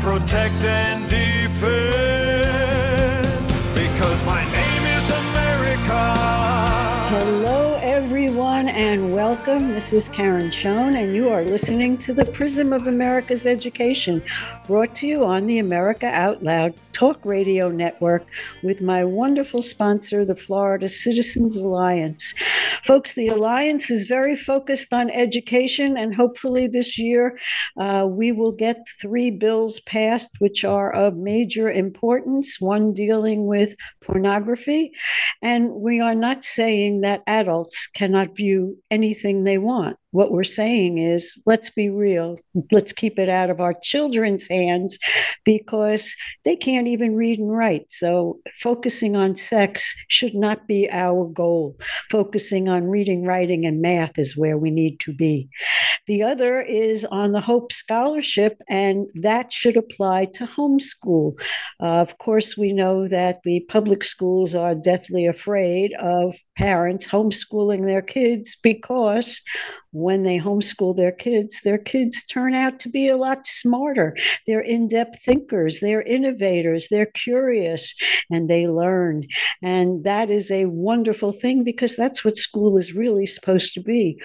protect and defend and welcome. This is Karen Schoen, and you are listening to the Prism of America's Education, brought to you on the America Out Loud Talk Radio Network with my wonderful sponsor, the Florida Citizens Alliance. Folks, the Alliance is very focused on education, and hopefully this year uh, we will get three bills passed, which are of major importance. One dealing with pornography, and we are not saying that adults cannot view anything they want. What we're saying is, let's be real. Let's keep it out of our children's hands because they can't even read and write. So, focusing on sex should not be our goal. Focusing on reading, writing, and math is where we need to be. The other is on the Hope Scholarship, and that should apply to homeschool. Uh, of course, we know that the public schools are deathly afraid of parents homeschooling their kids because when they homeschool their kids, their kids turn out to be a lot smarter. They're in depth thinkers, they're innovators, they're curious, and they learn. And that is a wonderful thing because that's what school is really supposed to be.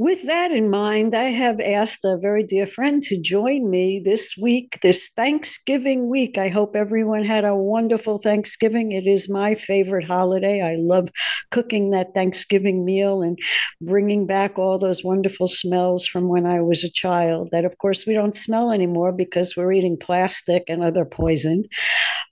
With that in mind, I have asked a very dear friend to join me this week, this Thanksgiving week. I hope everyone had a wonderful Thanksgiving. It is my favorite holiday. I love cooking that Thanksgiving meal and bringing back all those wonderful smells from when I was a child that, of course, we don't smell anymore because we're eating plastic and other poison.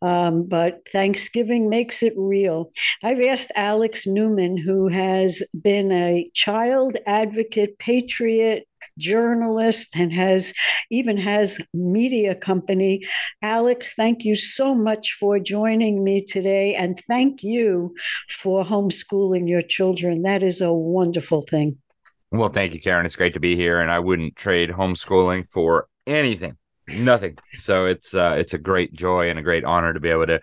Um, but Thanksgiving makes it real. I've asked Alex Newman, who has been a child advocate, patriot, journalist and has even has media company alex thank you so much for joining me today and thank you for homeschooling your children that is a wonderful thing well thank you karen it's great to be here and i wouldn't trade homeschooling for anything nothing. So it's uh, it's a great joy and a great honor to be able to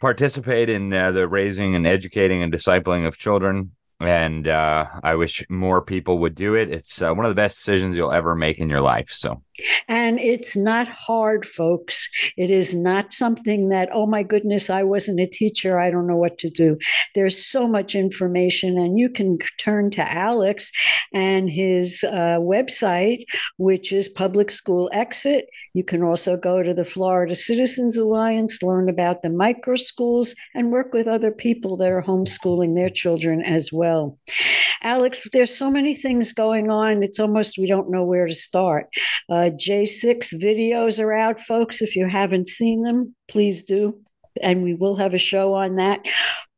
participate in uh, the raising and educating and discipling of children. And uh, I wish more people would do it. It's uh, one of the best decisions you'll ever make in your life. So and it's not hard, folks. It is not something that, oh my goodness, I wasn't a teacher. I don't know what to do. There's so much information, and you can turn to Alex and his uh, website, which is Public School Exit. You can also go to the Florida Citizens Alliance, learn about the micro schools, and work with other people that are homeschooling their children as well. Alex, there's so many things going on. It's almost we don't know where to start. Uh, J6 videos are out, folks. If you haven't seen them, please do. And we will have a show on that.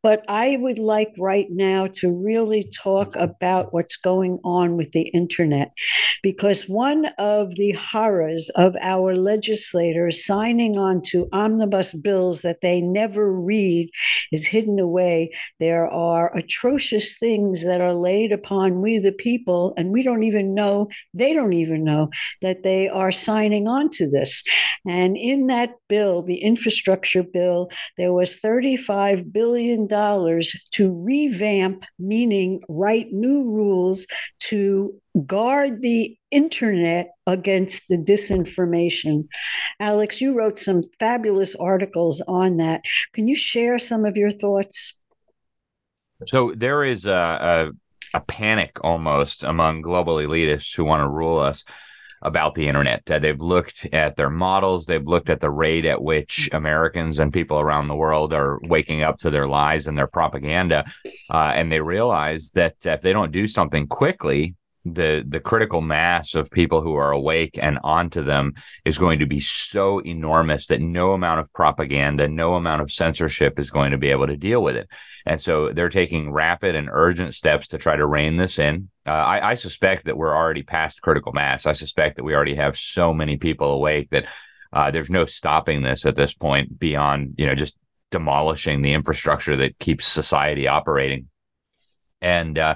But I would like right now to really talk about what's going on with the internet. Because one of the horrors of our legislators signing on to omnibus bills that they never read is hidden away. There are atrocious things that are laid upon we, the people, and we don't even know, they don't even know that they are signing on to this. And in that bill, the infrastructure bill, there was $35 billion to revamp, meaning write new rules to guard the internet against the disinformation. Alex, you wrote some fabulous articles on that. Can you share some of your thoughts? So there is a, a, a panic almost among global elitists who want to rule us about the internet. Uh, they've looked at their models, they've looked at the rate at which Americans and people around the world are waking up to their lies and their propaganda, uh, and they realize that if they don't do something quickly, the the critical mass of people who are awake and onto them is going to be so enormous that no amount of propaganda, no amount of censorship is going to be able to deal with it. And so they're taking rapid and urgent steps to try to rein this in. Uh, I, I, suspect that we're already past critical mass. I suspect that we already have so many people awake that Uh, there's no stopping this at this point beyond you know just demolishing the infrastructure that keeps society operating. And uh,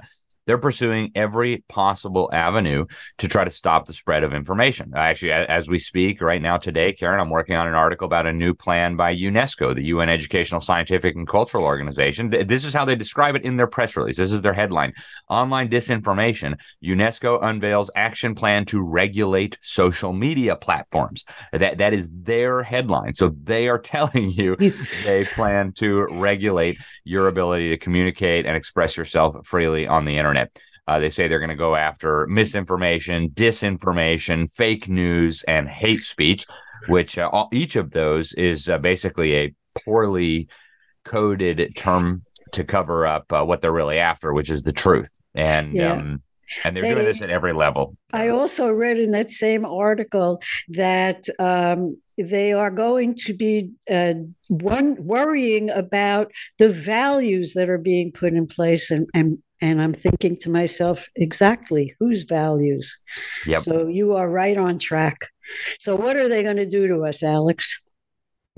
they're pursuing every possible avenue to try to stop the spread of information. Actually, as we speak right now today, Karen, I'm working on an article about a new plan by UNESCO, the UN Educational, Scientific, and Cultural Organization. This is how they describe it in their press release. This is their headline Online Disinformation UNESCO unveils action plan to regulate social media platforms. That, that is their headline. So they are telling you they plan to regulate your ability to communicate and express yourself freely on the internet. Uh, they say they're going to go after misinformation, disinformation, fake news, and hate speech, which uh, all, each of those is uh, basically a poorly coded term to cover up uh, what they're really after, which is the truth. And yeah. um, and they're they, doing this at every level. I also read in that same article that um, they are going to be uh, one worrying about the values that are being put in place and, and and I'm thinking to myself, exactly whose values? Yep. So you are right on track. So, what are they going to do to us, Alex?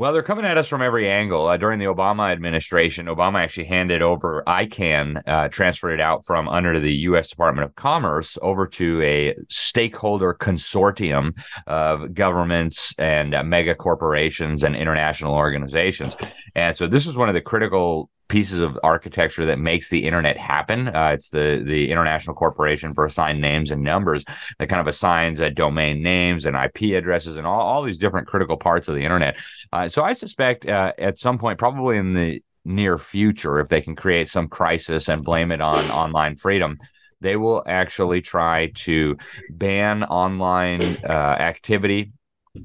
Well, they're coming at us from every angle. Uh, during the Obama administration, Obama actually handed over ICANN, uh, transferred it out from under the U.S. Department of Commerce over to a stakeholder consortium of governments and uh, mega corporations and international organizations. And so, this is one of the critical pieces of architecture that makes the internet happen. Uh, it's the the International Corporation for Assigned Names and Numbers that kind of assigns uh, domain names and IP addresses and all, all these different critical parts of the internet. Uh, so I suspect uh, at some point, probably in the near future, if they can create some crisis and blame it on online freedom, they will actually try to ban online uh, activity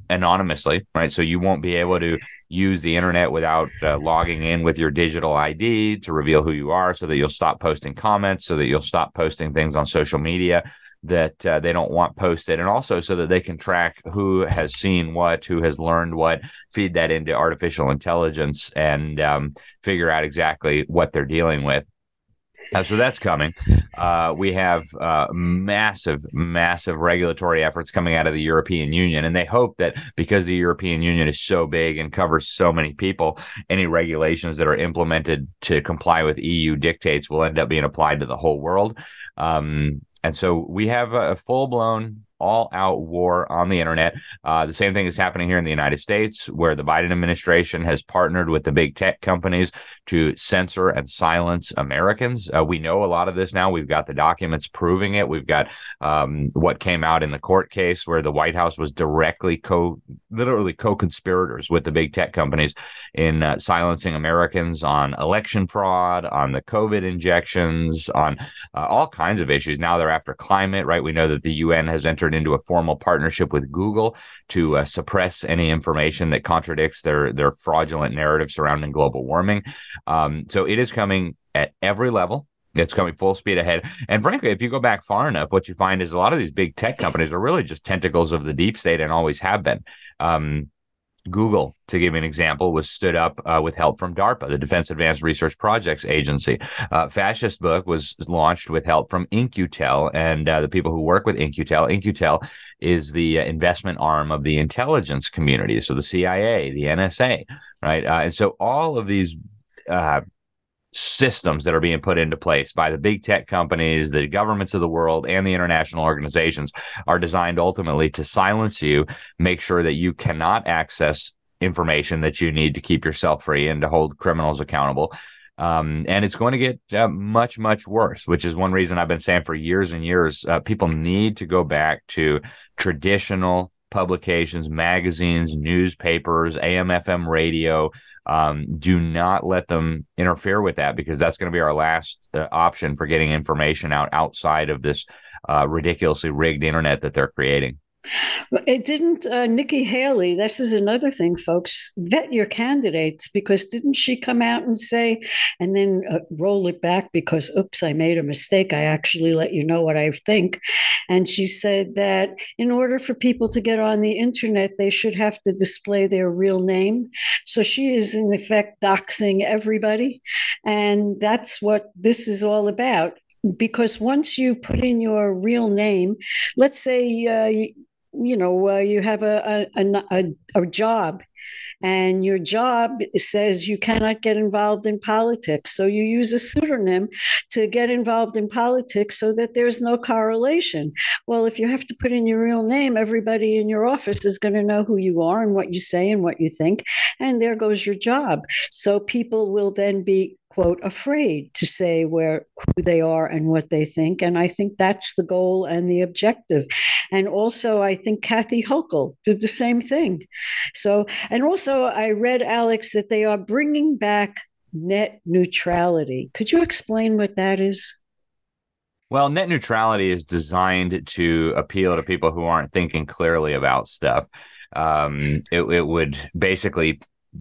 anonymously, right? So you won't be able to use the internet without uh, logging in with your digital ID to reveal who you are so that you'll stop posting comments, so that you'll stop posting things on social media that uh, they don't want posted, and also so that they can track who has seen what, who has learned what, feed that into artificial intelligence, and um, figure out exactly what they're dealing with. Uh, so that's coming. Uh, we have uh, massive, massive regulatory efforts coming out of the European Union. And they hope that because the European Union is so big and covers so many people, any regulations that are implemented to comply with EU dictates will end up being applied to the whole world. Um, and so we have a full blown all out war on the internet. Uh, the same thing is happening here in the United States, where the Biden administration has partnered with the big tech companies to censor and silence Americans. Uh, we know a lot of this now. We've got the documents proving it. We've got um, what came out in the court case where the White House was directly co, literally co-conspirators with the big tech companies in uh, silencing Americans on election fraud, on the COVID injections, on uh, all kinds of issues. Now they're after climate, right? We know that the UN has entered entered into a formal partnership with Google to uh, suppress any information that contradicts their their fraudulent narrative surrounding global warming. Um, so it is coming at every level. It's coming full speed ahead. And frankly, if you go back far enough, what you find is a lot of these big tech companies are really just tentacles of the deep state and always have been. Um, Google, to give you an example, was stood up uh, with help from DARPA, the Defense Advanced Research Projects Agency. Uh, Fascist Book was launched with help from In-Q-Tel and uh, the people who work with In-Q-Tel. In-Q-Tel is the uh, investment arm of the intelligence community, so the CIA, the NSA, right? Uh, and so all of these uh, systems that are being put into place by the big tech companies, the governments of the world, and the international organizations are designed ultimately to silence you, make sure that you cannot access information that you need to keep yourself free and to hold criminals accountable. Um, and it's going to get uh, much, much worse, which is one reason I've been saying for years and years uh, people need to go back to traditional publications, magazines, newspapers, AM, FM radio, um, do not let them interfere with that because that's going to be our last uh, option for getting information out outside of this uh, ridiculously rigged internet that they're creating. It didn't uh, Nikki Haley. This is another thing, folks. Vet your candidates because didn't she come out and say, and then uh, roll it back because, oops, I made a mistake. I actually let you know what I think. And she said that in order for people to get on the internet, they should have to display their real name. So she is, in effect, doxing everybody. And that's what this is all about because once you put in your real name, let's say uh, you know, uh, you have a, a, a, a job and your job says you cannot get involved in politics. So you use a pseudonym to get involved in politics so that there's no correlation. Well, if you have to put in your real name, everybody in your office is going to know who you are and what you say and what you think. And there goes your job. So people will then be quote afraid to say where who they are and what they think. And i think that's the goal and the objective. And also i think kathy hochul did the same thing. So and also i read alex that they are bringing back net neutrality. Could you explain what that is? Well, net neutrality is designed to appeal to people who aren't thinking clearly about stuff. Um, it, it would basically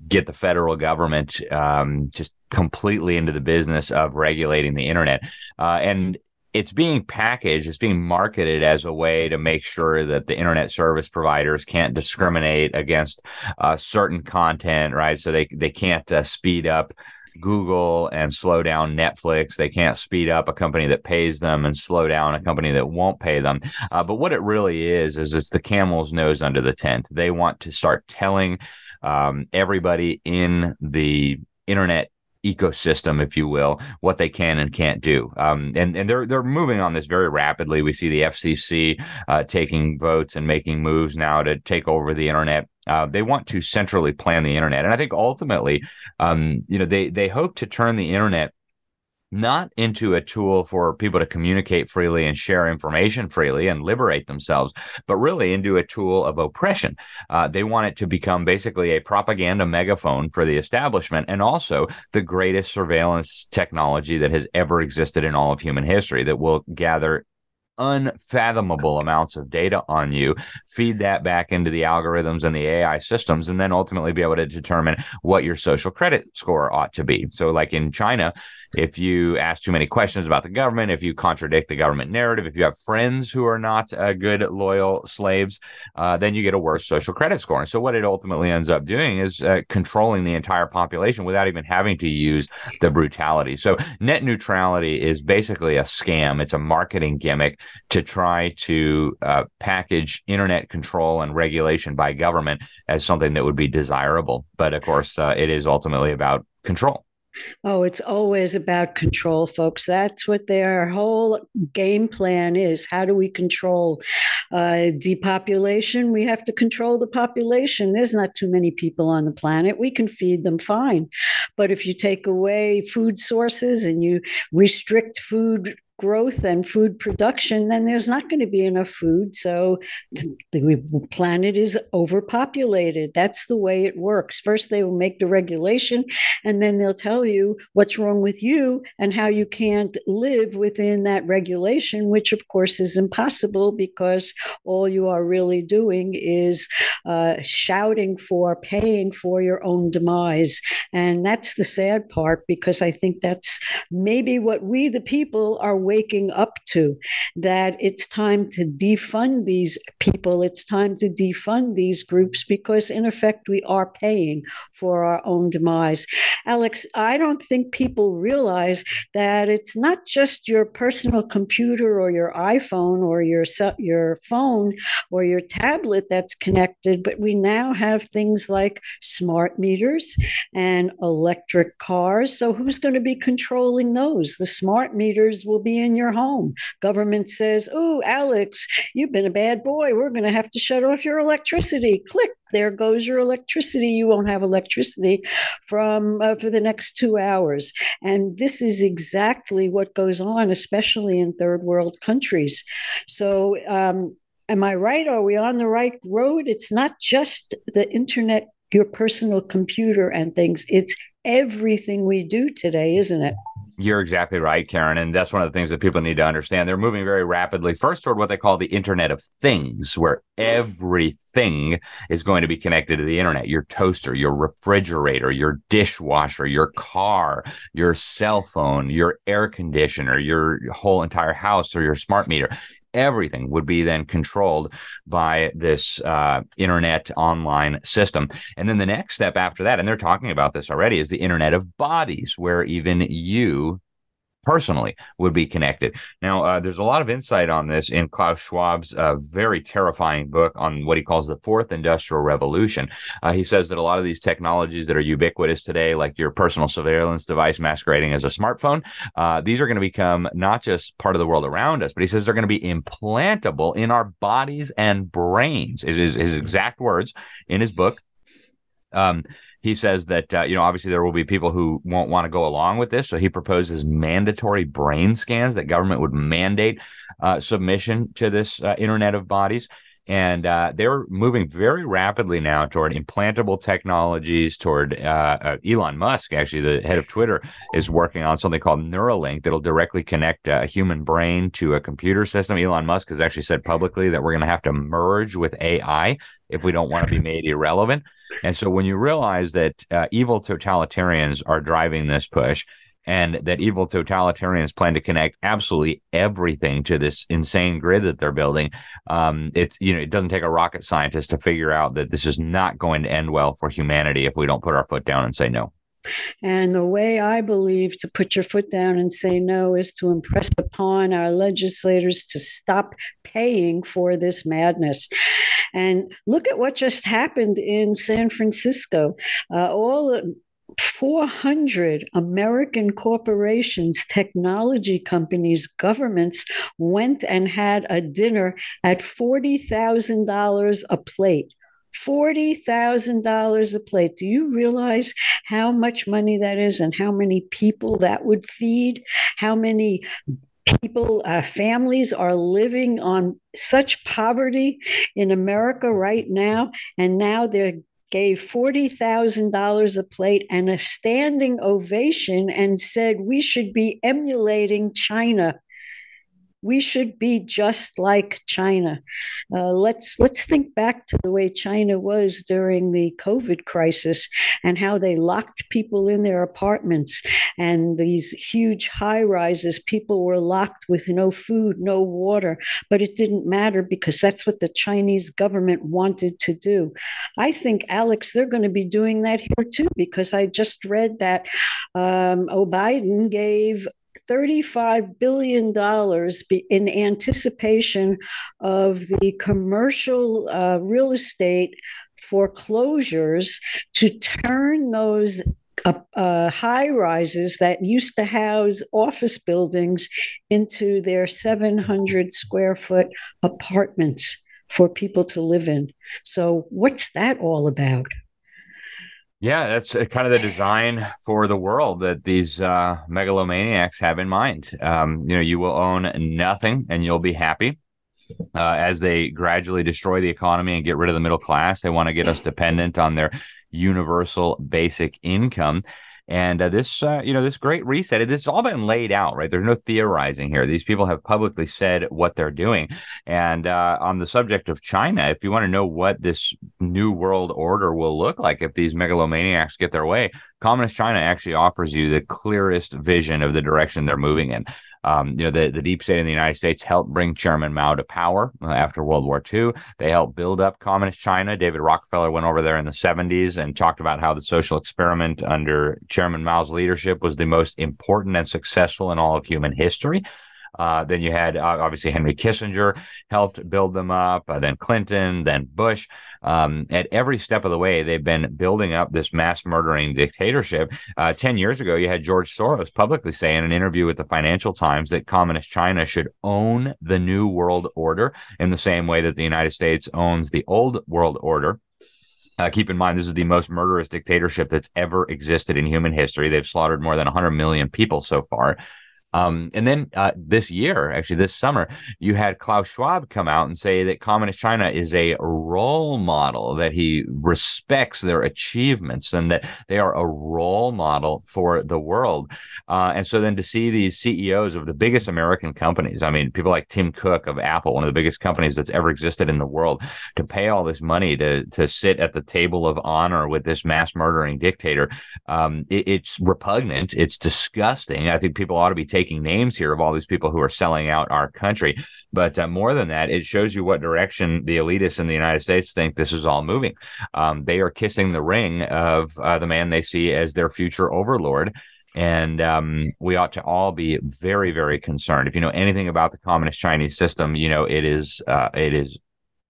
get the federal government um, just completely into the business of regulating the internet. Uh, and it's being packaged, it's being marketed as a way to make sure that the internet service providers can't discriminate against uh, certain content, right? So they they can't uh, speed up Google and slow down Netflix. They can't speed up a company that pays them and slow down a company that won't pay them. Uh, but what it really is is it's the camel's nose under the tent. They want to start telling um, everybody in the internet ecosystem, if you will, what they can and can't do. Um, and and they're they're moving on this very rapidly. We see the FCC uh, taking votes and making moves now to take over the internet. Uh, they want to centrally plan the internet, and I think ultimately, um, you know, they they hope to turn the internet not into a tool for people to communicate freely and share information freely and liberate themselves, but really into a tool of oppression. Uh, they want it to become basically a propaganda megaphone for the establishment and also the greatest surveillance technology that has ever existed in all of human history that will gather unfathomable amounts of data on you, feed that back into the algorithms and the AI systems, and then ultimately be able to determine what your social credit score ought to be. So, like in China, if you ask too many questions about the government, if you contradict the government narrative, if you have friends who are not uh, good, loyal slaves, uh, then you get a worse social credit score. And so, what it ultimately ends up doing is uh, controlling the entire population without even having to use the brutality. So, net neutrality is basically a scam, it's a marketing gimmick to try to uh, package internet control and regulation by government as something that would be desirable. But of course, uh, it is ultimately about control. Oh, it's always about control, folks. That's what their whole game plan is. How do we control uh, depopulation? We have to control the population. There's not too many people on the planet. We can feed them fine. But if you take away food sources and you restrict food growth and food production, then there's not going to be enough food. So the planet is overpopulated. That's the way it works. First, they will make the regulation, and then they'll tell you what's wrong with you and how you can't live within that regulation, which of course is impossible because all you are really doing is uh, shouting for, paying for your own demise. And that's the sad part because I think that's maybe what we, the people, are waking up to that it's time to defund these people, it's time to defund these groups because, in effect, we are paying for our own demise. Alex, I don't think people realize that it's not just your personal computer or your iPhone or your, your phone or your tablet that's connected, but we now have things like smart meters and electric cars. So, who's going to be controlling those? The smart meters will be in your home. Government says, Oh, Alex, you've been a bad boy. We're going to have to shut off your electricity. Click, there goes your electricity. You won't have electricity from uh, for the next two hours. And this is exactly what goes on, especially in third world countries. So, um, am I right? Are we on the right road? It's not just the internet, your personal computer and things. It's everything we do today, isn't it? You're exactly right, Karen. And that's one of the things that people need to understand. They're moving very rapidly, first toward what they call the Internet of Things, where everything is going to be connected to the internet your toaster, your refrigerator, your dishwasher, your car, your cell phone, your air conditioner, your whole entire house, or your smart meter everything would be then controlled by this uh, internet online system. And then the next step after that, and they're talking about this already, is the internet of bodies, where even you personally would be connected. Now, uh, there's a lot of insight on this in Klaus Schwab's uh, very terrifying book on what he calls the fourth industrial revolution. Uh, he says that a lot of these technologies that are ubiquitous today, like your personal surveillance device masquerading as a smartphone, uh, these are going to become not just part of the world around us, but he says they're going to be implantable in our bodies and brains, is his, his exact words in his book. Um, he says that uh, you know obviously there will be people who won't want to go along with this so he proposes mandatory brain scans that government would mandate uh, submission to this uh, internet of bodies. And uh, they're moving very rapidly now toward implantable technologies toward uh, uh, elon musk actually the head of twitter is working on something called neuralink that'll directly connect a human brain to a computer system. Elon musk has actually said publicly that we're going to have to merge with ai if we don't want to be made irrelevant and so when you realize that uh, evil totalitarians are driving this push, and that evil totalitarians plan to connect absolutely everything to this insane grid that they're building. Um, it's you know it doesn't take a rocket scientist to figure out that this is not going to end well for humanity if we don't put our foot down and say no. And the way I believe to put your foot down and say no is to impress upon our legislators to stop paying for this madness. And look at what just happened in San Francisco. Uh, all 400 American corporations, technology companies, governments went and had a dinner at $40,000 a plate. $40,000 a plate. Do you realize how much money that is and how many people that would feed? How many people, uh, families are living on such poverty in America right now? And now they're gave $40,000 a plate and a standing ovation and said we should be emulating China we should be just like China. Uh, let's let's think back to the way China was during the COVID crisis and how they locked people in their apartments and these huge high rises. People were locked with no food, no water, but it didn't matter because that's what the Chinese government wanted to do. I think, Alex, they're going to be doing that here too because I just read that um, Biden gave $35 billion in anticipation of the commercial uh, real estate foreclosures to turn those uh, uh, high rises that used to house office buildings into their 700 square foot apartments for people to live in. So, what's that all about? Yeah, that's uh, kind of the design for the world that these uh, megalomaniacs have in mind. Um, you know, you will own nothing and you'll be happy. Uh, as they gradually destroy the economy and get rid of the middle class, they want to get us dependent on their universal basic income. And uh, this, uh, you know, this great reset, has all been laid out, right? There's no theorizing here. These people have publicly said what they're doing. And uh, on the subject of China, if you want to know what this new world order will look like if these megalomaniacs get their way, Communist China actually offers you the clearest vision of the direction they're moving in. Um, you know, the, the deep state in the United States helped bring Chairman Mao to power uh, after World War II. They helped build up communist China. David Rockefeller went over there in the 70s and talked about how the social experiment under Chairman Mao's leadership was the most important and successful in all of human history. Uh, then you had uh, obviously Henry Kissinger helped build them up, uh, then Clinton, then Bush. Um, at every step of the way, they've been building up this mass murdering dictatorship. Uh, 10 years ago, you had George Soros publicly say in an interview with the Financial Times that communist China should own the new world order in the same way that the United States owns the old world order. Uh, keep in mind, this is the most murderous dictatorship that's ever existed in human history. They've slaughtered more than 100 million people so far. Um, and then uh, this year, actually this summer, you had Klaus Schwab come out and say that Communist China is a role model, that he respects their achievements and that they are a role model for the world. Uh, and so then to see these CEOs of the biggest American companies, I mean, people like Tim Cook of Apple, one of the biggest companies that's ever existed in the world, to pay all this money to, to sit at the table of honor with this mass murdering dictator, um, it, it's repugnant. It's disgusting. I think people ought to be taking taking names here of all these people who are selling out our country. But uh, more than that, it shows you what direction the elitists in the United States think this is all moving. Um, they are kissing the ring of uh, the man they see as their future overlord. And um, we ought to all be very, very concerned. If you know anything about the communist Chinese system, you know it is uh, it is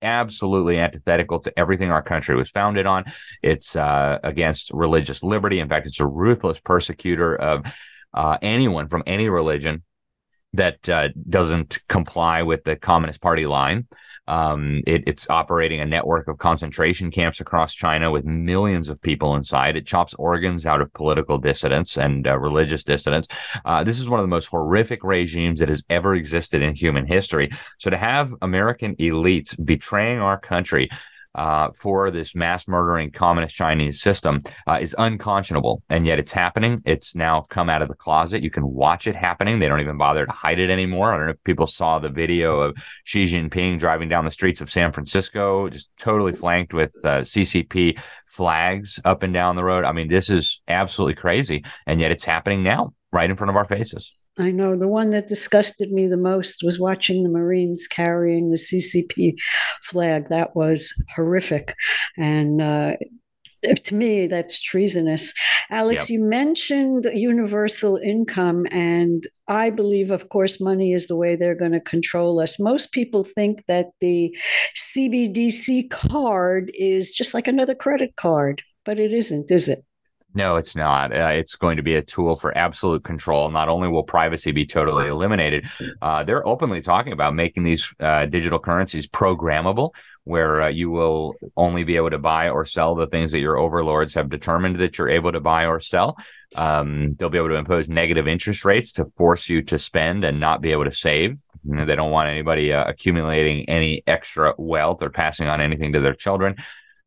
absolutely antithetical to everything our country was founded on. It's uh, against religious liberty. In fact, it's a ruthless persecutor of uh, anyone from any religion that uh, doesn't comply with the Communist Party line. Um, it, it's operating a network of concentration camps across China with millions of people inside. It chops organs out of political dissidents and uh, religious dissidents. Uh, this is one of the most horrific regimes that has ever existed in human history. So to have American elites betraying our country uh, for this mass murdering communist Chinese system uh, is unconscionable. And yet it's happening. It's now come out of the closet. You can watch it happening. They don't even bother to hide it anymore. I don't know if people saw the video of Xi Jinping driving down the streets of San Francisco, just totally flanked with uh, CCP flags up and down the road. I mean, this is absolutely crazy. And yet it's happening now right in front of our faces. I know the one that disgusted me the most was watching the Marines carrying the CCP flag. That was horrific. And uh, to me, that's treasonous. Alex, yep. you mentioned universal income, and I believe, of course, money is the way they're going to control us. Most people think that the CBDC card is just like another credit card, but it isn't, is it? No, it's not. Uh, it's going to be a tool for absolute control. Not only will privacy be totally eliminated, uh, they're openly talking about making these uh, digital currencies programmable, where uh, you will only be able to buy or sell the things that your overlords have determined that you're able to buy or sell. Um, they'll be able to impose negative interest rates to force you to spend and not be able to save. You know, they don't want anybody uh, accumulating any extra wealth or passing on anything to their children.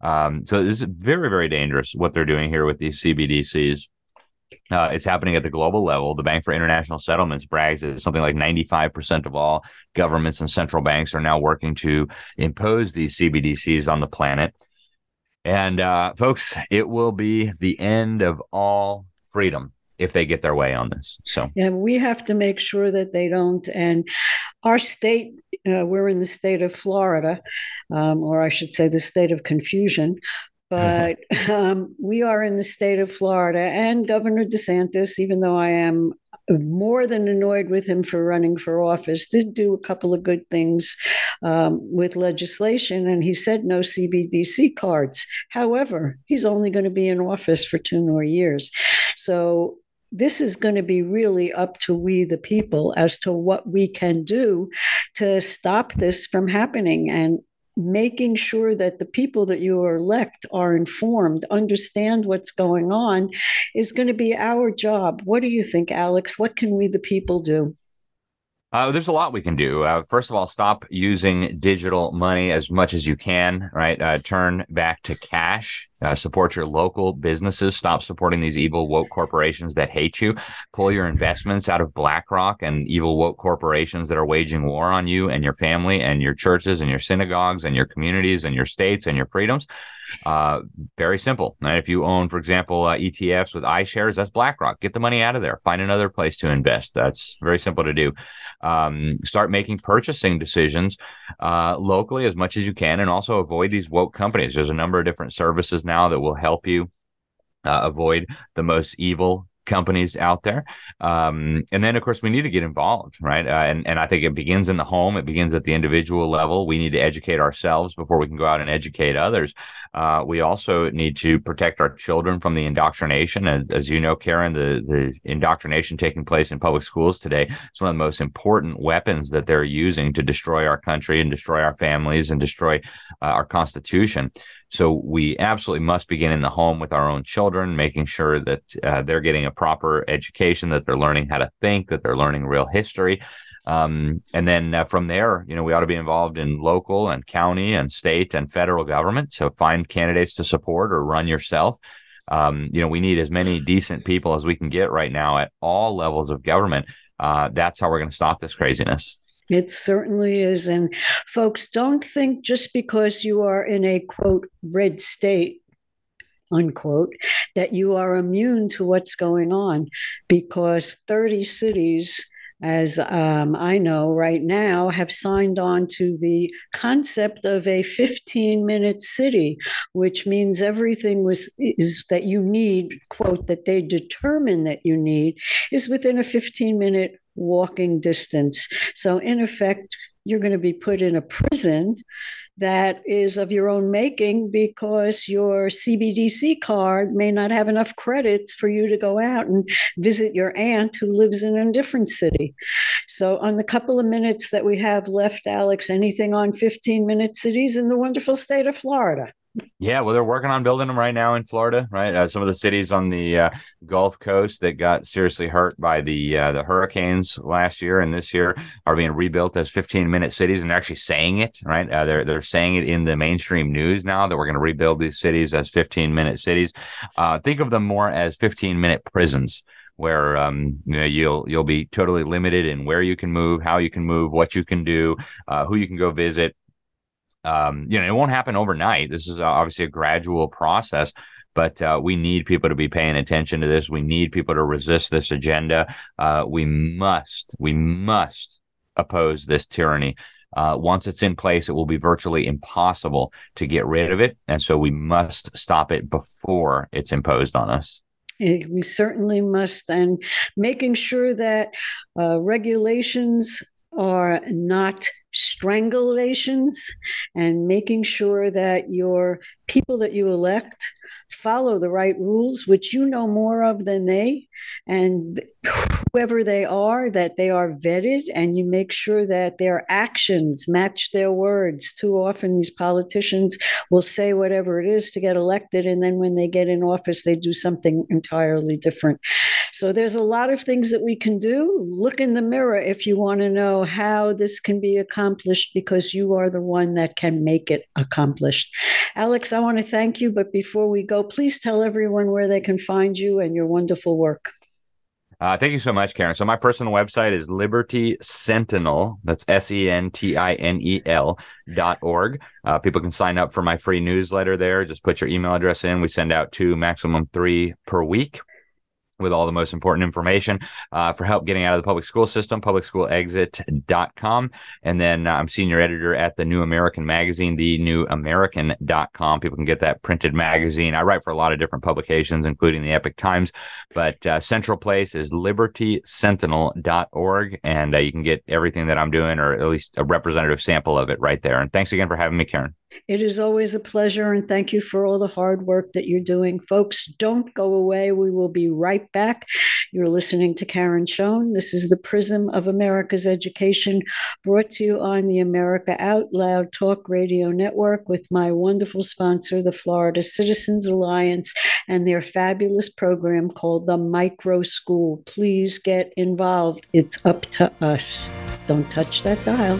Um, so this is very, very dangerous what they're doing here with these CBDCs. Uh, it's happening at the global level. The Bank for International Settlements brags that something like 95% of all governments and central banks are now working to impose these CBDCs on the planet. And uh, folks, it will be the end of all freedom if they get their way on this. So, yeah, we have to make sure that they don't. And our state, uh, we're in the state of Florida, um, or I should say the state of confusion. But um, we are in the state of Florida, and Governor DeSantis, even though I am more than annoyed with him for running for office, did do a couple of good things um, with legislation, and he said no CBDC cards. However, he's only going to be in office for two more years. So this is going to be really up to we, the people, as to what we can do to stop this from happening and making sure that the people that you are elect are informed, understand what's going on, is going to be our job. What do you think, Alex? What can we, the people, do? Uh, there's a lot we can do. Uh, first of all, stop using digital money as much as you can, right? Uh, turn back to cash. Uh, support your local businesses. Stop supporting these evil woke corporations that hate you. Pull your investments out of BlackRock and evil woke corporations that are waging war on you and your family and your churches and your synagogues and your communities and your states and your freedoms. Uh, very simple. If you own, for example, uh, ETFs with iShares, that's BlackRock. Get the money out of there. Find another place to invest. That's very simple to do. Um, start making purchasing decisions uh, locally as much as you can, and also avoid these woke companies. There's a number of different services now that will help you uh, avoid the most evil companies out there. Um, and then, of course, we need to get involved, right? Uh, and, and I think it begins in the home. It begins at the individual level. We need to educate ourselves before we can go out and educate others. Uh, we also need to protect our children from the indoctrination. As, as, you know, Karen, the, the indoctrination taking place in public schools today is one of the most important weapons that they're using to destroy our country and destroy our families and destroy uh, our Constitution. So we absolutely must begin in the home with our own children, making sure that uh, they're getting a proper education, that they're learning how to think, that they're learning real history. Um, and then uh, from there, you know, we ought to be involved in local and county and state and federal government. So find candidates to support or run yourself. Um, you know, we need as many decent people as we can get right now at all levels of government. Uh, that's how we're going to stop this craziness. It certainly is. And folks, don't think just because you are in a quote red state, unquote, that you are immune to what's going on because 30 cities as um, I know right now, have signed on to the concept of a 15 minute city, which means everything was is that you need, quote, that they determine that you need is within a 15 minute walking distance. So, in effect, you're going to be put in a prison that is of your own making because your CBDC card may not have enough credits for you to go out and visit your aunt who lives in a different city. So, on the couple of minutes that we have left, Alex, anything on 15 minute cities in the wonderful state of Florida? Yeah, well, they're working on building them right now in Florida, right? Uh, some of the cities on the uh, Gulf Coast that got seriously hurt by the uh, the hurricanes last year and this year are being rebuilt as 15 minute cities, and actually saying it, right? Uh, they're they're saying it in the mainstream news now that we're going to rebuild these cities as 15 minute cities. Uh, think of them more as 15 minute prisons where um, you know you'll you'll be totally limited in where you can move, how you can move, what you can do, uh, who you can go visit, um, you know, it won't happen overnight. This is obviously a gradual process, but uh, we need people to be paying attention to this. We need people to resist this agenda. Uh, we must, we must oppose this tyranny. Uh, once it's in place, it will be virtually impossible to get rid of it. And so we must stop it before it's imposed on us. We certainly must. And making sure that uh, regulations are not strangulations and making sure that your people that you elect follow the right rules, which you know more of than they, and whoever they are, that they are vetted, and you make sure that their actions match their words. Too often, these politicians will say whatever it is to get elected, and then when they get in office, they do something entirely different. So, there's a lot of things that we can do. Look in the mirror if you want to know how this can be accomplished, because you are the one that can make it accomplished. Alex, I want to thank you, but before we go, please tell everyone where they can find you and your wonderful work. Uh, thank you so much, Karen. So my personal website is Liberty Sentinel. That's S E N T I N E L dot org. Uh, people can sign up for my free newsletter there. Just put your email address in. We send out two, maximum three per week with all the most important information uh, for help getting out of the public school system, publicschoolexit.com. And then uh, I'm senior editor at the New American Magazine, the newamerican.com. People can get that printed magazine. I write for a lot of different publications, including the Epoch Times, but uh, central place is libertysentinel.org. And uh, you can get everything that I'm doing, or at least a representative sample of it right there. And thanks again for having me, Karen. It is always a pleasure, and thank you for all the hard work that you're doing. Folks, don't go away. We will be right back. You're listening to Karen Schoen. This is the Prism of America's Education, brought to you on the America Out Loud Talk Radio Network with my wonderful sponsor, the Florida Citizens Alliance, and their fabulous program called the Micro School. Please get involved. It's up to us. Don't touch that dial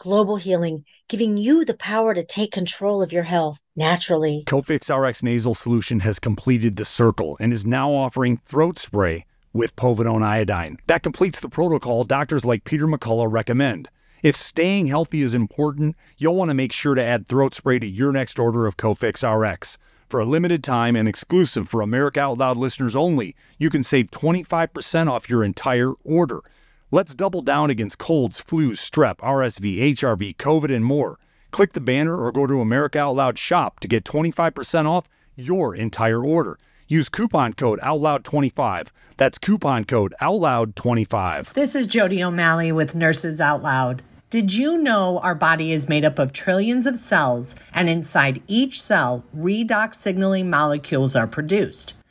Global Healing, giving you the power to take control of your health naturally. Cofix RX nasal solution has completed the circle and is now offering throat spray with povidone iodine. That completes the protocol doctors like Peter McCullough recommend. If staying healthy is important, you'll want to make sure to add throat spray to your next order of Cofix RX. For a limited time and exclusive for America Out Loud listeners only, you can save 25% off your entire order. Let's double down against colds, flus, strep, RSV, HRV, COVID, and more. Click the banner or go to America Out Loud shop to get 25% off your entire order. Use coupon code OUTLOUD25. That's coupon code OUTLOUD25. This is Jody O'Malley with Nurses Out Loud. Did you know our body is made up of trillions of cells, and inside each cell, redox signaling molecules are produced?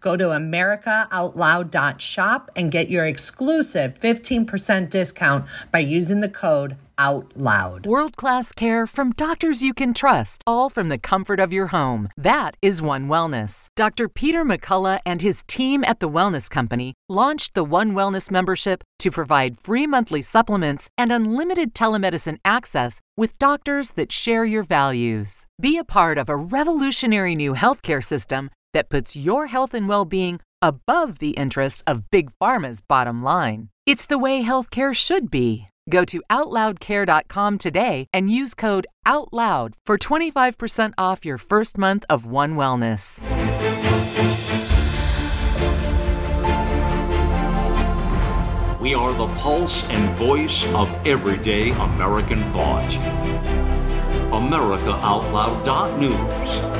Go to AmericaOutloud.shop and get your exclusive 15% discount by using the code OUTLOUD. World class care from doctors you can trust, all from the comfort of your home. That is One Wellness. Dr. Peter McCullough and his team at The Wellness Company launched the One Wellness membership to provide free monthly supplements and unlimited telemedicine access with doctors that share your values. Be a part of a revolutionary new healthcare system that puts your health and well being above the interests of Big Pharma's bottom line. It's the way healthcare should be. Go to OutLoudCare.com today and use code OUTLOUD for 25% off your first month of One Wellness. We are the pulse and voice of everyday American thought. AmericaOutloud.news,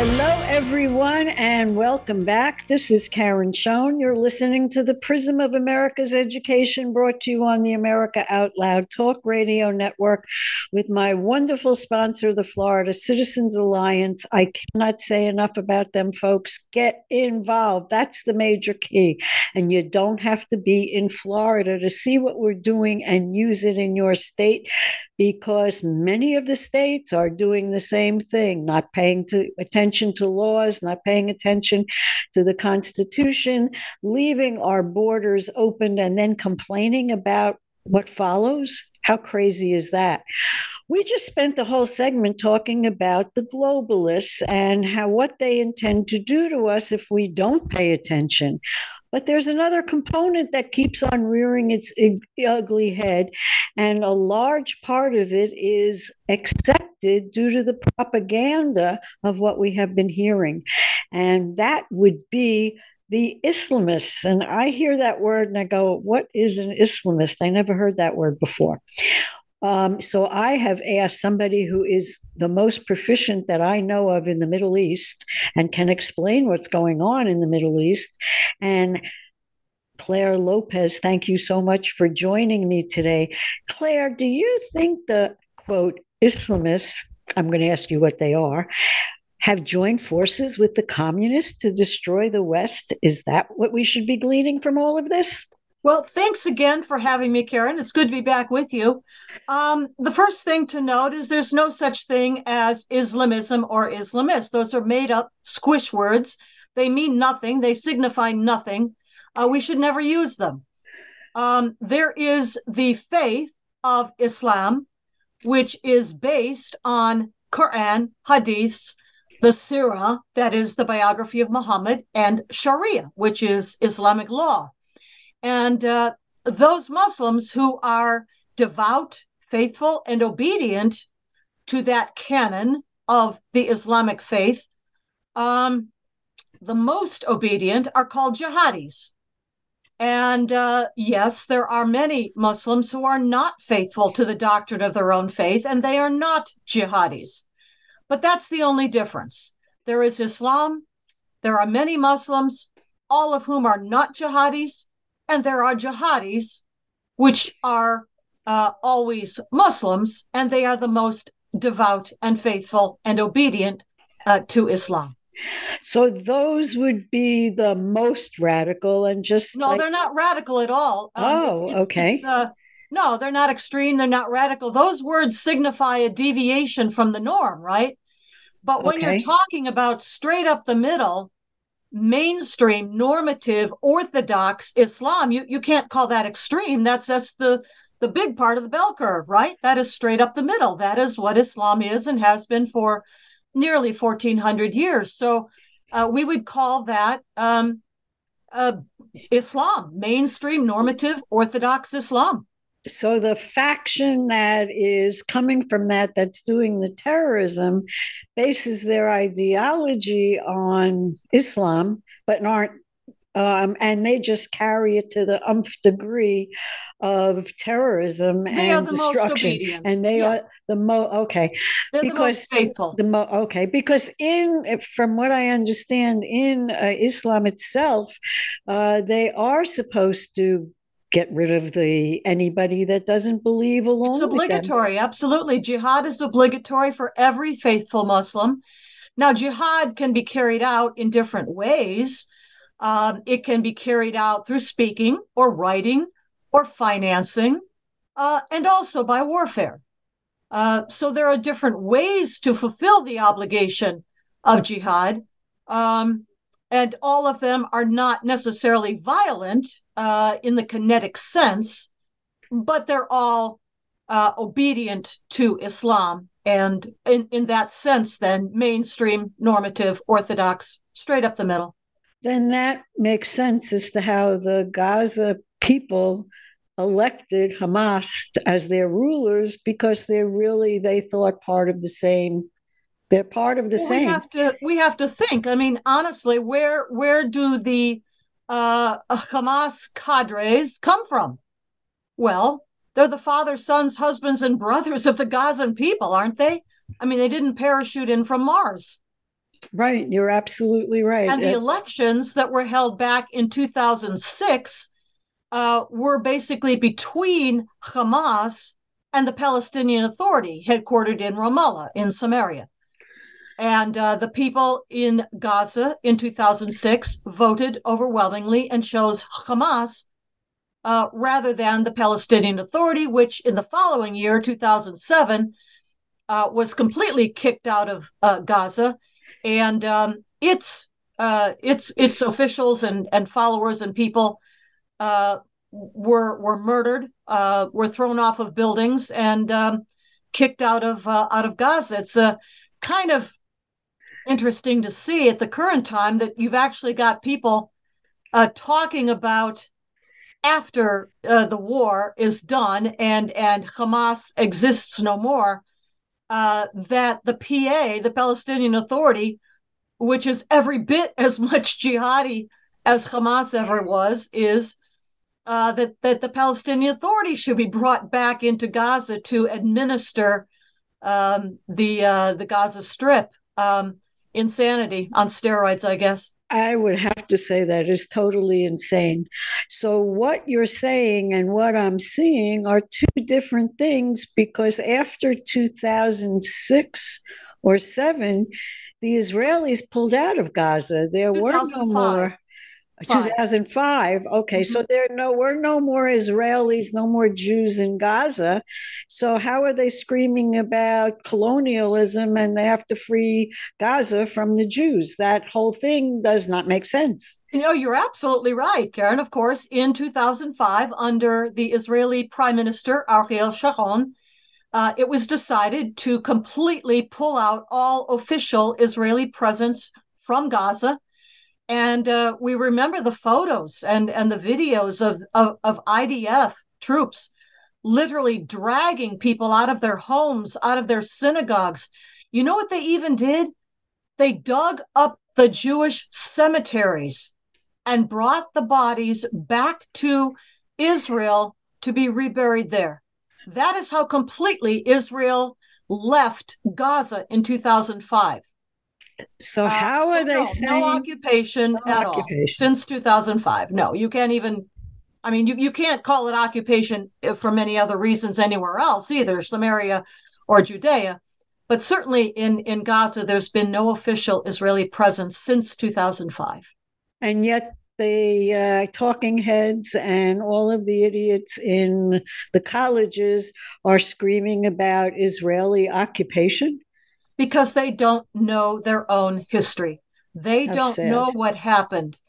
Hello, everyone, and welcome back. This is Karen Schoen. You're listening to the Prism of America's Education brought to you on the America Out Loud Talk Radio Network with my wonderful sponsor, the Florida Citizens Alliance. I cannot say enough about them, folks. Get involved. That's the major key. And you don't have to be in Florida to see what we're doing and use it in your state because many of the states are doing the same thing, not paying to, attention to laws, not paying attention to the Constitution, leaving our borders open, and then complaining about what follows. How crazy is that? We just spent the whole segment talking about the globalists and how what they intend to do to us if we don't pay attention. But there's another component that keeps on rearing its ugly head. And a large part of it is accepted due to the propaganda of what we have been hearing. And that would be the Islamists. And I hear that word and I go, what is an Islamist? I never heard that word before. Um, so I have asked somebody who is the most proficient that I know of in the Middle East and can explain what's going on in the Middle East. And Clare Lopez, thank you so much for joining me today. Clare, do you think the quote Islamists, I'm going to ask you what they are, have joined forces with the communists to destroy the West? Is that what we should be gleaning from all of this? Well, thanks again for having me, Karen. It's good to be back with you. Um, the first thing to note is there's no such thing as Islamism or Islamist. Those are made up squish words. They mean nothing, they signify nothing. Uh, we should never use them. Um, there is the faith of Islam, which is based on Quran, Hadiths, the Sirah, that is the biography of Muhammad, and Sharia, which is Islamic law. And uh, those Muslims who are devout, faithful, and obedient to that canon of the Islamic faith, um, the most obedient are called jihadis. And uh, yes, there are many Muslims who are not faithful to the doctrine of their own faith, and they are not jihadis. But that's the only difference. There is Islam, there are many Muslims, all of whom are not jihadis, and there are jihadis, which are uh, always Muslims, and they are the most devout and faithful and obedient uh, to Islam. So those would be the most radical and just no, like... they're not radical at all. Um, oh, it's, okay. It's, uh, no, they're not extreme. They're not radical. Those words signify a deviation from the norm, right? But when okay. you're talking about straight up the middle, mainstream normative orthodox islam you, you can't call that extreme that's just the the big part of the bell curve right that is straight up the middle that is what islam is and has been for nearly 1400 years so uh, we would call that um, uh, Islam, mainstream normative Orthodox Islam. So the faction that is coming from that, that's doing the terrorism, bases their ideology on Islam, but aren't um, and they just carry it to the umph degree of terrorism they and destruction. And they yeah. are the mo okay They're because the most faithful. the mo okay because in from what I understand in uh, Islam itself, uh, they are supposed to get rid of the anybody that doesn't believe along It's with them. obligatory, absolutely. Jihad is obligatory for every faithful Muslim. Now, jihad can be carried out in different ways. Um, it can be carried out through speaking or writing or financing, uh, and also by warfare. Uh, so there are different ways to fulfill the obligation of jihad. Um, and all of them are not necessarily violent uh, in the kinetic sense, but they're all uh, obedient to Islam. And in, in that sense, then mainstream, normative, orthodox, straight up the middle. Then that makes sense as to how the Gaza people elected Hamas as their rulers because they're really they thought part of the same they're part of the Well, same We have to we have to think. I mean, honestly, where where do the uh, Hamas cadres come from? Well, they're the fathers, sons, husbands, and brothers of the Gazan people, aren't they? I mean, they didn't parachute in from Mars. Right you're absolutely right And the elections that were held back in 2006 uh, were basically between Hamas and the Palestinian Authority, headquartered in Ramallah in Samaria. And uh, the people in Gaza in 2006 voted overwhelmingly and chose Hamas uh, rather than the Palestinian Authority, which in the following year, 2007, uh, was completely kicked out of uh, Gaza, and um, its uh, its its officials and and followers and people uh, were were murdered, uh, were thrown off of buildings, and um, kicked out of uh, out of Gaza. It's a kind of interesting to see at the current time that you've actually got people uh, talking about after uh, the war is done and and Hamas exists no more, uh, that the PA, the Palestinian Authority, which is every bit as much jihadi as Hamas ever was, is uh, that that the Palestinian Authority should be brought back into Gaza to administer um, the uh, the Gaza Strip. Um, insanity on steroids, I guess. I would have to say that is totally insane. So, what you're saying and what I'm seeing are two different things because after 2006 or 7, the Israelis pulled out of Gaza. There were no more. Five. 2005. Okay, so there no were no more Israelis, no more Jews in Gaza. So how are they screaming about colonialism and they have to free Gaza from the Jews? That whole thing does not make sense. You know, you're absolutely right, Karen. Of course, in 2005, under the Israeli Prime Minister Ariel Sharon, uh, it was decided to completely pull out all official Israeli presence from Gaza. And uh, we remember the photos and, and the videos of, of, of IDF troops literally dragging people out of their homes, out of their synagogues. You know what they even did? They dug up the Jewish cemeteries and brought the bodies back to Israel to be reburied there. That is how completely Israel left Gaza in 2005. So Uh, how so are they no, saying no occupation No at occupation. all since 2005? No, you can't even. I mean, you, you can't call it occupation uh, for many other reasons anywhere else either, Samaria or Judea. But certainly in, in Gaza, there's been no official Israeli presence since 2005. and yet the uh, talking heads and all of the idiots in the colleges are screaming about Israeli occupation? Because they don't know their own history. They How don't sad. know what happened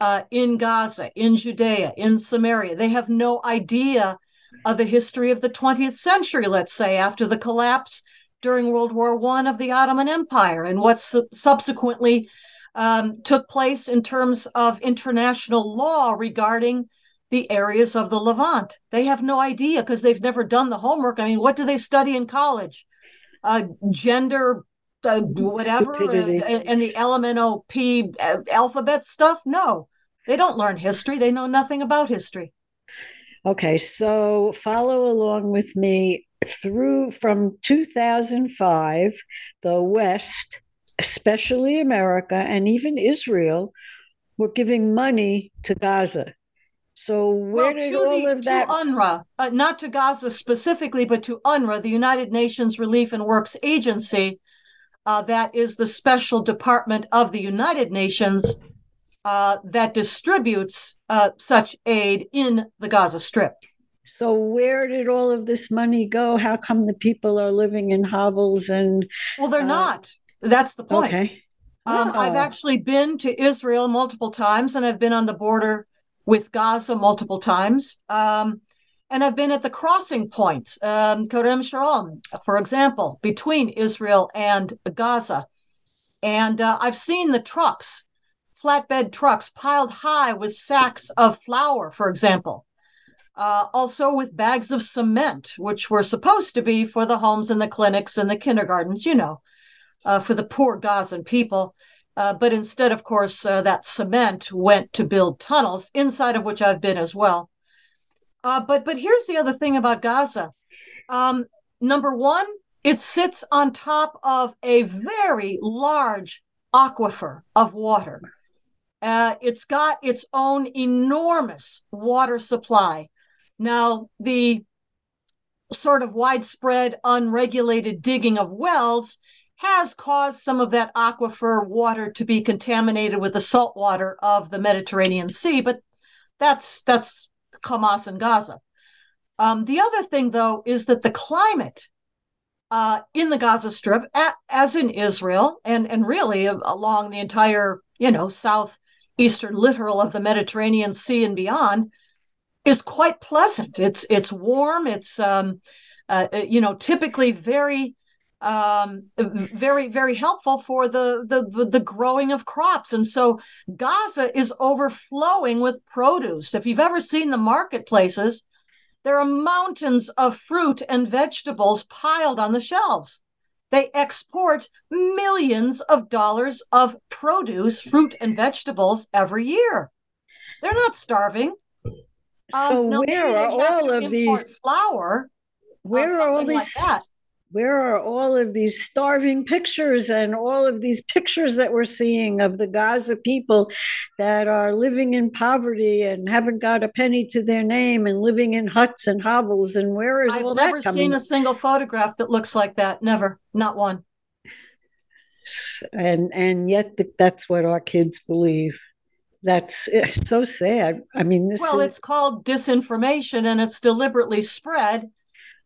uh, in Gaza, in Judea, in Samaria. They have no idea of the history of the 20th century, let's say, after the collapse during World War One of the Ottoman Empire and what su- subsequently um, took place in terms of international law regarding the areas of the Levant. They have no idea because they've never done the homework. I mean, what do they study in college? Uh, gender, uh, whatever, and, and, the LMNOP uh, alphabet stuff? No, they don't learn history. They know nothing about history. Okay, so follow along with me through from 2005, the West, especially America and even Israel, were giving money to Gaza. So where well, did all the, of that? To UNRWA, uh, not to Gaza specifically, but to UNRWA, the United Nations Relief and Works Agency, uh, that is the special department of the United Nations uh, that distributes uh, such aid in the Gaza Strip. So where did all of this money go? How come the people are living in hovels and? Well, they're uh, not. That's the point. Okay. Um, oh. I've actually been to Israel multiple times, and I've been on the border with Gaza multiple times. Um, and I've been at the crossing points, um, Kerem Shalom, for example, between Israel and Gaza. And uh, I've seen the trucks, flatbed trucks piled high with sacks of flour, for example uh, also with bags of cement, which were supposed to be for the homes and the clinics and the kindergartens, you know, uh, for the poor Gazan people. Uh, but instead, of course, uh, that cement went to build tunnels, inside of which I've been as well. Uh, but but here's the other thing about Gaza. Um, number one, it sits on top of a very large aquifer of water. Uh, it's got its own enormous water supply. Now, the sort of widespread, unregulated digging of wells has caused some of that aquifer water to be contaminated with the salt water of the Mediterranean Sea, but that's that's Hamas and Gaza. Um, the other thing, though, is that the climate uh, in the Gaza Strip, at, as in Israel, and and really along the entire you know southeastern littoral of the Mediterranean Sea and beyond, is quite pleasant. It's it's warm. It's um, uh, uh, you know typically very um, very very helpful for the, the the growing of crops. And so Gaza is overflowing with produce. If you've ever seen the marketplaces, there are mountains of fruit and vegetables piled on the shelves. They export millions of dollars of produce, fruit, and vegetables every year. They're not starving. So um, where are all of these flour? Where are all these? Like where are all of these starving pictures and all of these pictures that we're seeing of the Gaza people that are living in poverty and haven't got a penny to their name and living in huts and hovels? And where is I've all that coming? I've never seen a single photograph that looks like that. Never, not one. And and yet that's what our kids believe that's eh, so sad. I mean, well, is... it's called disinformation, and it's deliberately spread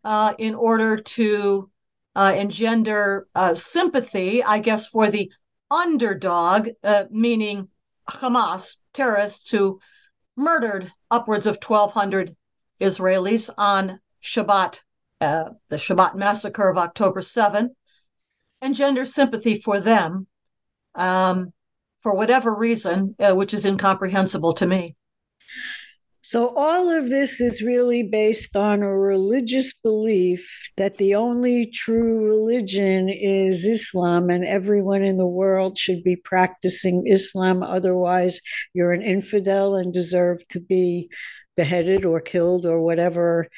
uh, in order to uh, engender uh, sympathy, I guess, for the underdog, uh, meaning Hamas terrorists who murdered upwards of 1,200 Israelis on Shabbat, uh, the Shabbat massacre of October 7, engender sympathy for them. Um, for whatever reason, which is incomprehensible to me. So, all of this is really based on a religious belief that the only true religion is Islam, and everyone in the world should be practicing Islam. Otherwise, you're an infidel and deserve to be beheaded or killed or whatever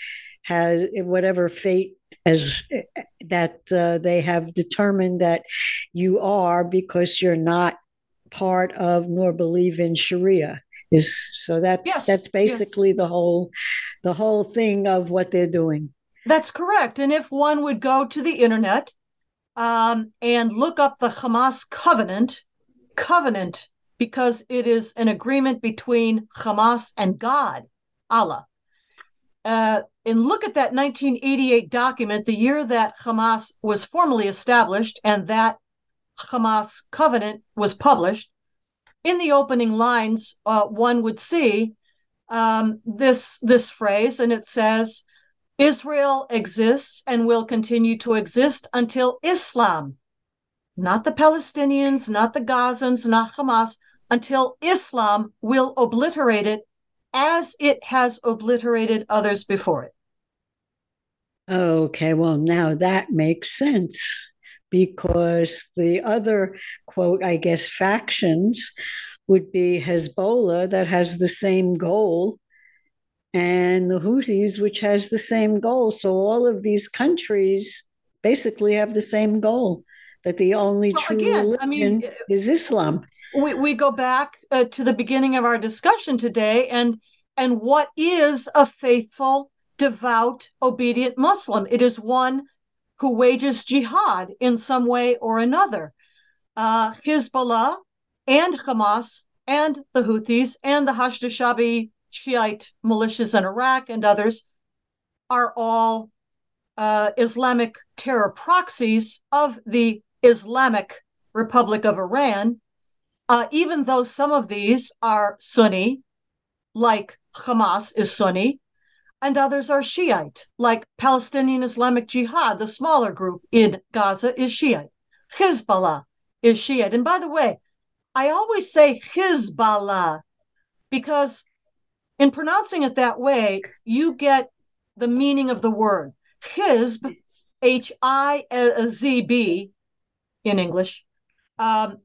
has whatever fate as that uh, they have determined that you are because you're not part of nor believe in Sharia. Is so that's yes, that's basically yes. the whole the whole thing of what they're doing. That's correct. And if one would go to the internet um, and look up the Hamas covenant, covenant because it is an agreement between Hamas and God, Allah. Uh, and look at that 1988 document, the year that Hamas was formally established, and that Hamas covenant was published, in the opening lines, uh, one would see um, this this phrase, and it says, "Israel exists and will continue to exist until Islam not the Palestinians, not the Gazans, not Hamas, until Islam will obliterate it as it has obliterated others before it. Okay, well, now that makes sense because the other, quote, I guess, factions would be Hezbollah, that has the same goal, and the Houthis, which has the same goal. So all of these countries basically have the same goal that the only well, true again, religion I mean, is Islam. We, we go back uh, to the beginning of our discussion today, and and what is a faithful, devout, obedient Muslim? It is one who wages jihad in some way or another. Uh, Hezbollah and Hamas and the Houthis and the Hashd Shabi Shiite militias in Iraq and others are all uh, Islamic terror proxies of the Islamic Republic of Iran, uh, even though some of these are Sunni, like Hamas is Sunni, and others are Shiite, like Palestinian Islamic Jihad, the smaller group in Gaza is Shiite. Hezbollah is Shiite. And by the way, I always say Hezbollah because in pronouncing it that way, you get the meaning of the word. Hizb, H I Z B in English. Um,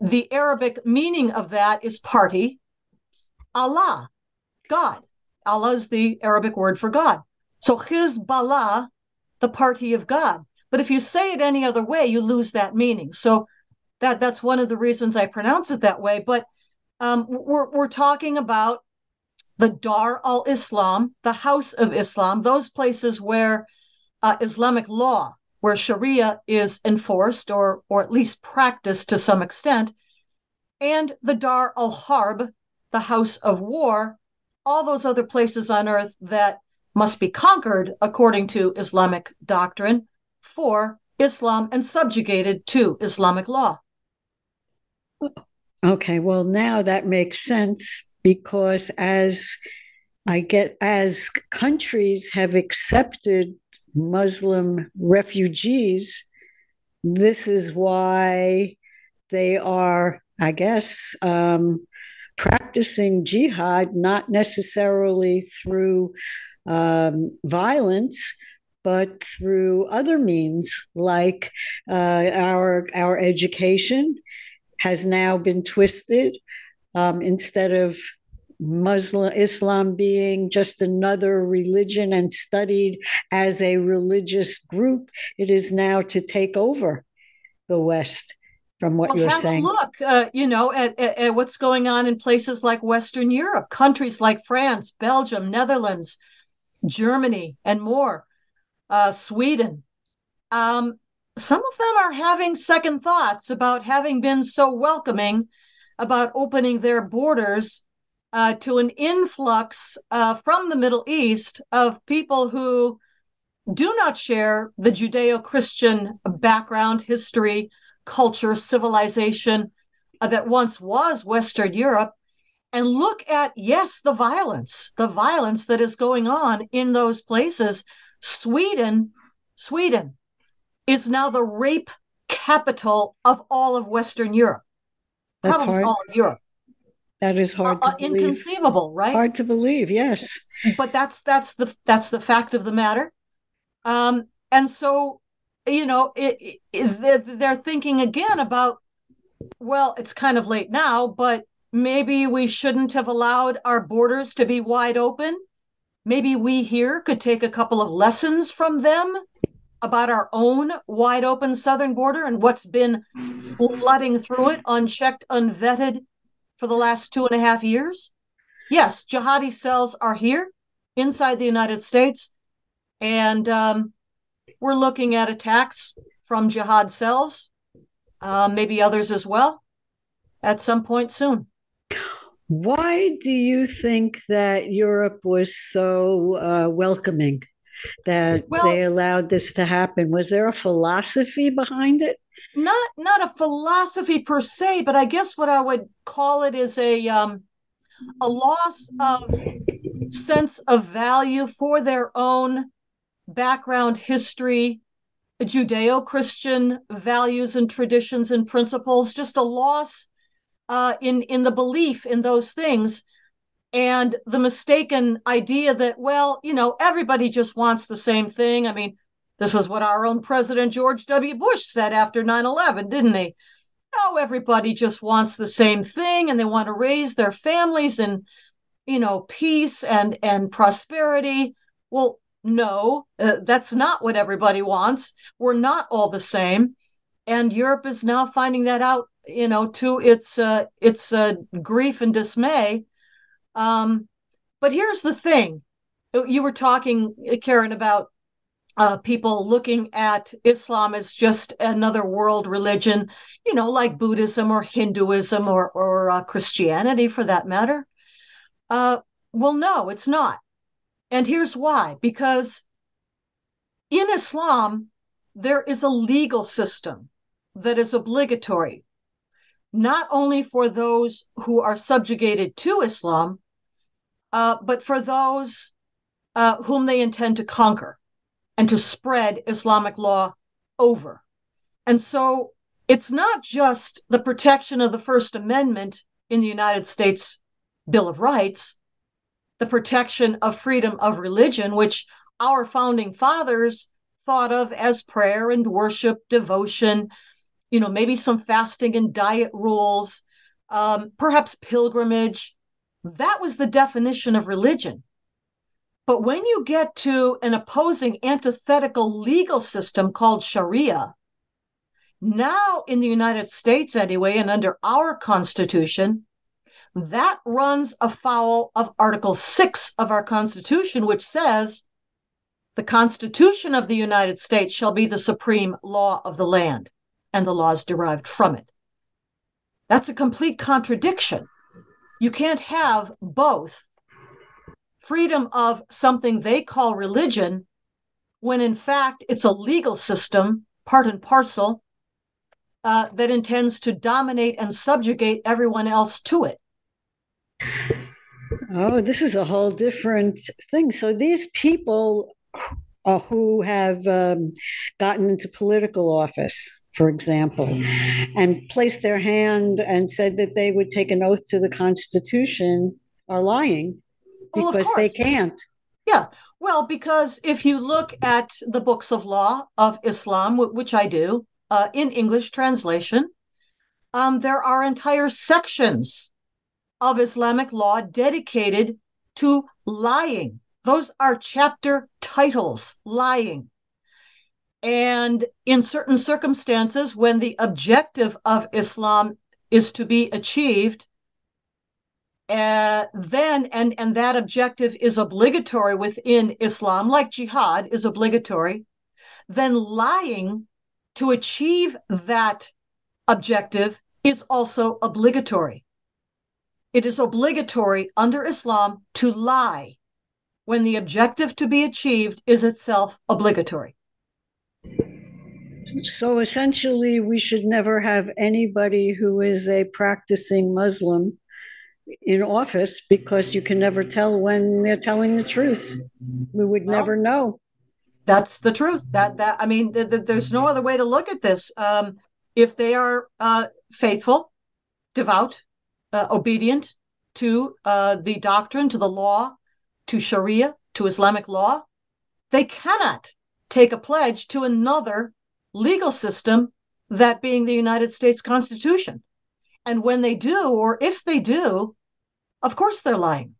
the Arabic meaning of that is party. Allah, God. Allah is the Arabic word for God. So Hizballah, the party of God. But if you say it any other way, you lose that meaning. So that that's one of the reasons I pronounce it that way. But um, we're we're talking about the Dar al Islam, the House of Islam, those places where uh, Islamic law, where Sharia is enforced or or at least practiced to some extent, and the Dar al Harb, the House of War, all those other places on earth that must be conquered according to Islamic doctrine for Islam and subjugated to Islamic law. Okay, well, now that makes sense because as I get, as countries have accepted Muslim refugees, this is why they are, I guess, um, practicing jihad, not necessarily through um, violence, but through other means like uh, our our education has now been twisted. Um, instead of Muslim Islam being just another religion and studied as a religious group, it is now to take over the West. From what well, you're saying, look, uh, you know, at, at, at what's going on in places like Western Europe, countries like France, Belgium, Netherlands, Germany, and more, uh, Sweden. Um, some of them are having second thoughts about having been so welcoming about opening their borders uh, to an influx uh, from the Middle East of people who do not share the Judeo Christian background, history, culture, civilization uh, that once was Western Europe. And look at, yes, the violence, the violence that is going on in those places. Sweden, Sweden is now the rape capital of all of Western Europe. That's Probably hard. all of Europe. That is hard uh, uh, inconceivable, right? Hard to believe, yes. But that's that's the that's the fact of the matter. Um, and so, you know, it, it, they're, they're thinking again about, well, it's kind of late now, but maybe we shouldn't have allowed our borders to be wide open. Maybe we here could take a couple of lessons from them about our own wide open southern border and what's been flooding through it unchecked, unvetted for the last two and a half years? Yes, jihadi cells are here inside the United States, and um, we're looking at attacks from jihad cells, uh, maybe others as well, at some point soon. Why do you think that Europe was so uh, welcoming that well, they allowed this to happen? Was there a philosophy behind it? Not not a philosophy per se, but I guess what I would call it is a um, a loss of sense of value for their own background history Judeo Christian values and traditions and principles, just a loss uh, in, in the belief in those things. And the mistaken idea that, well, you know, everybody just wants the same thing. I mean, this is what our own President George W. Bush said after 9 11, didn't he? Oh, everybody just wants the same thing and they want to raise their families in, you know, peace and, and prosperity. Well, no, uh, that's not what everybody wants. We're not all the same. And Europe is now finding that out, you know, to its uh, its uh, grief and dismay. Um, but here's the thing: you were talking, Karen, about uh, people looking at Islam as just another world religion, you know, like Buddhism or Hinduism or or uh, Christianity, for that matter. Uh, well, no, it's not. And here's why because in Islam, there is a legal system that is obligatory, not only for those who are subjugated to Islam, uh, but for those uh, whom they intend to conquer and to spread Islamic law over. And so it's not just the protection of the First Amendment in the United States Bill of Rights, the protection of freedom of religion, which our founding fathers thought of as prayer and worship, devotion, you know, maybe some fasting and diet rules, um, perhaps pilgrimage. That was the definition of religion. But when you get to an opposing antithetical legal system called Sharia, now in the United States, anyway, and under our Constitution, that runs afoul of Article 6 of our Constitution, which says the Constitution of the United States shall be the supreme law of the land and the laws derived from it. That's a complete contradiction. You can't have both freedom of something they call religion when in fact it's a legal system, part and parcel, uh, that intends to dominate and subjugate everyone else to it. Oh, this is a whole different thing. So these people uh, who have um, gotten into political office, for example, and placed their hand and said that they would take an oath to the Constitution are lying because well, they can't. Yeah. Well, because if you look at the books of law of Islam, which I do uh, in English translation, um, there are entire sections of Islamic law dedicated to lying. Those are chapter titles, lying. And in certain circumstances, when the objective of Islam is to be achieved, uh, then and and that objective is obligatory within Islam, like jihad is obligatory, then lying to achieve that objective is also obligatory. It is obligatory under Islam to lie when the objective to be achieved is itself obligatory. So essentially, we should never have anybody who is a practicing Muslim in office because you can never tell when they're telling the truth. We would well, never know. That's the truth. That that I mean, th- th- there's no other way to look at this. Um, if they are uh, faithful, devout, uh, obedient to uh, the doctrine, to the law, to Sharia, to Islamic law, they cannot take a pledge to another legal system, that being the United States Constitution. And when they do, or if they do, of course they're lying.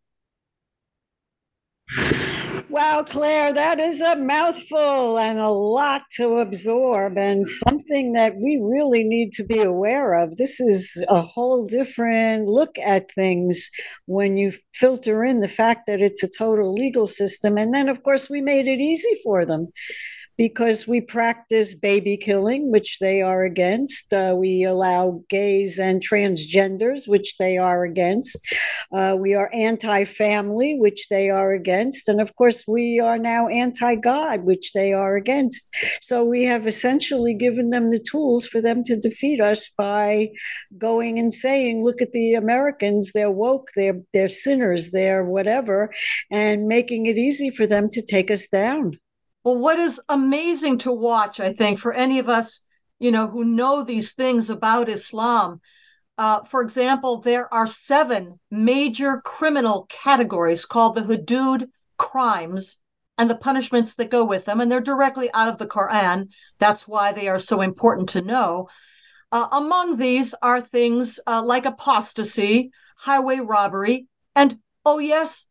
Wow, Clare, that is a mouthful and a lot to absorb, and something that we really need to be aware of. This is a whole different look at things when you filter in the fact that it's a total legal system. And then, of course, we made it easy for them because we practice baby killing, which they are against. Uh, we allow gays and transgenders, which they are against. Uh, we are anti family, which they are against. And of course, we are now anti God, which they are against. So we have essentially given them the tools for them to defeat us by going and saying, look at the Americans, they're woke, they're, they're sinners, they're whatever, and making it easy for them to take us down. Well, what is amazing to watch, I think, for any of us, you know, who know these things about Islam, uh, for example, there are seven major criminal categories called the hudud crimes and the punishments that go with them, and they're directly out of the Quran. That's why they are so important to know. Uh, among these are things uh, like apostasy, highway robbery, and, oh, yes,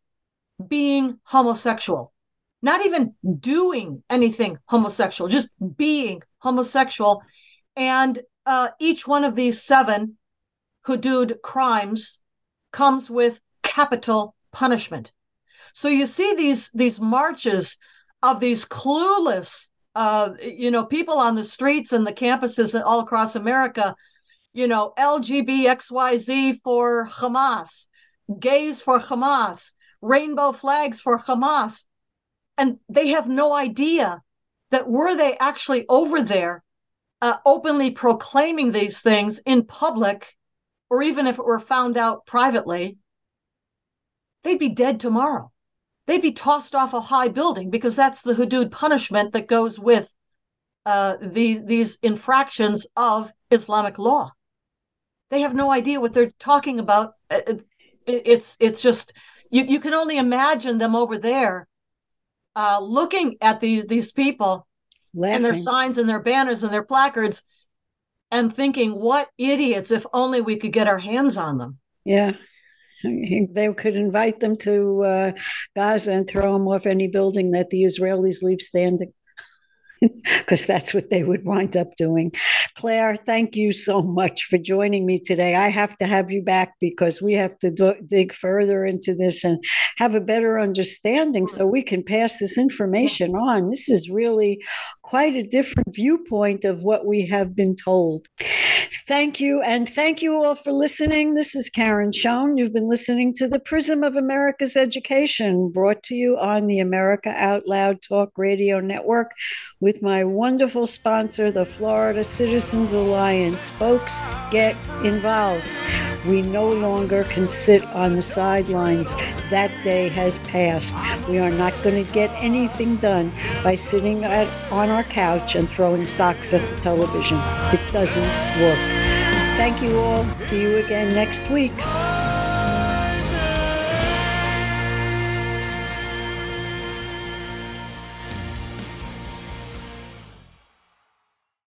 being homosexual. Not even doing anything homosexual, just being homosexual. And uh, each one of these seven hudud crimes comes with capital punishment. So you see these these marches of these clueless, uh, you know, people on the streets and the campuses all across America, you know, LGBXYZ for Hamas, gays for Hamas, rainbow flags for Hamas. And they have no idea that were they actually over there uh, openly proclaiming these things in public, or even if it were found out privately, they'd be dead tomorrow. They'd be tossed off a high building because that's the hudud punishment that goes with uh, these these infractions of Islamic law. They have no idea what they're talking about. Uh, it, it's it's just you you can only imagine them over there, uh, looking at these these people Laughing. and their signs and their banners and their placards, and thinking, "What idiots! If only we could get our hands on them." Yeah, they could invite them to uh, Gaza and throw them off any building that the Israelis leave standing because that's what they would wind up doing. Clare, thank you so much for joining me today. I have to have you back because we have to do- dig further into this and have a better understanding so we can pass this information on. This is really quite a different viewpoint of what we have been told. Thank you. And thank you all for listening. This is Karen Schoen. You've been listening to the Prism of America's Education, brought to you on the America Out Loud Talk Radio Network with my wonderful sponsor, the Florida Citizens Alliance. Folks, get involved. We no longer can sit on the sidelines. That day has passed. We are not going to get anything done by sitting at, on our couch and throwing socks at the television. It doesn't work. Thank you all. See you again next week.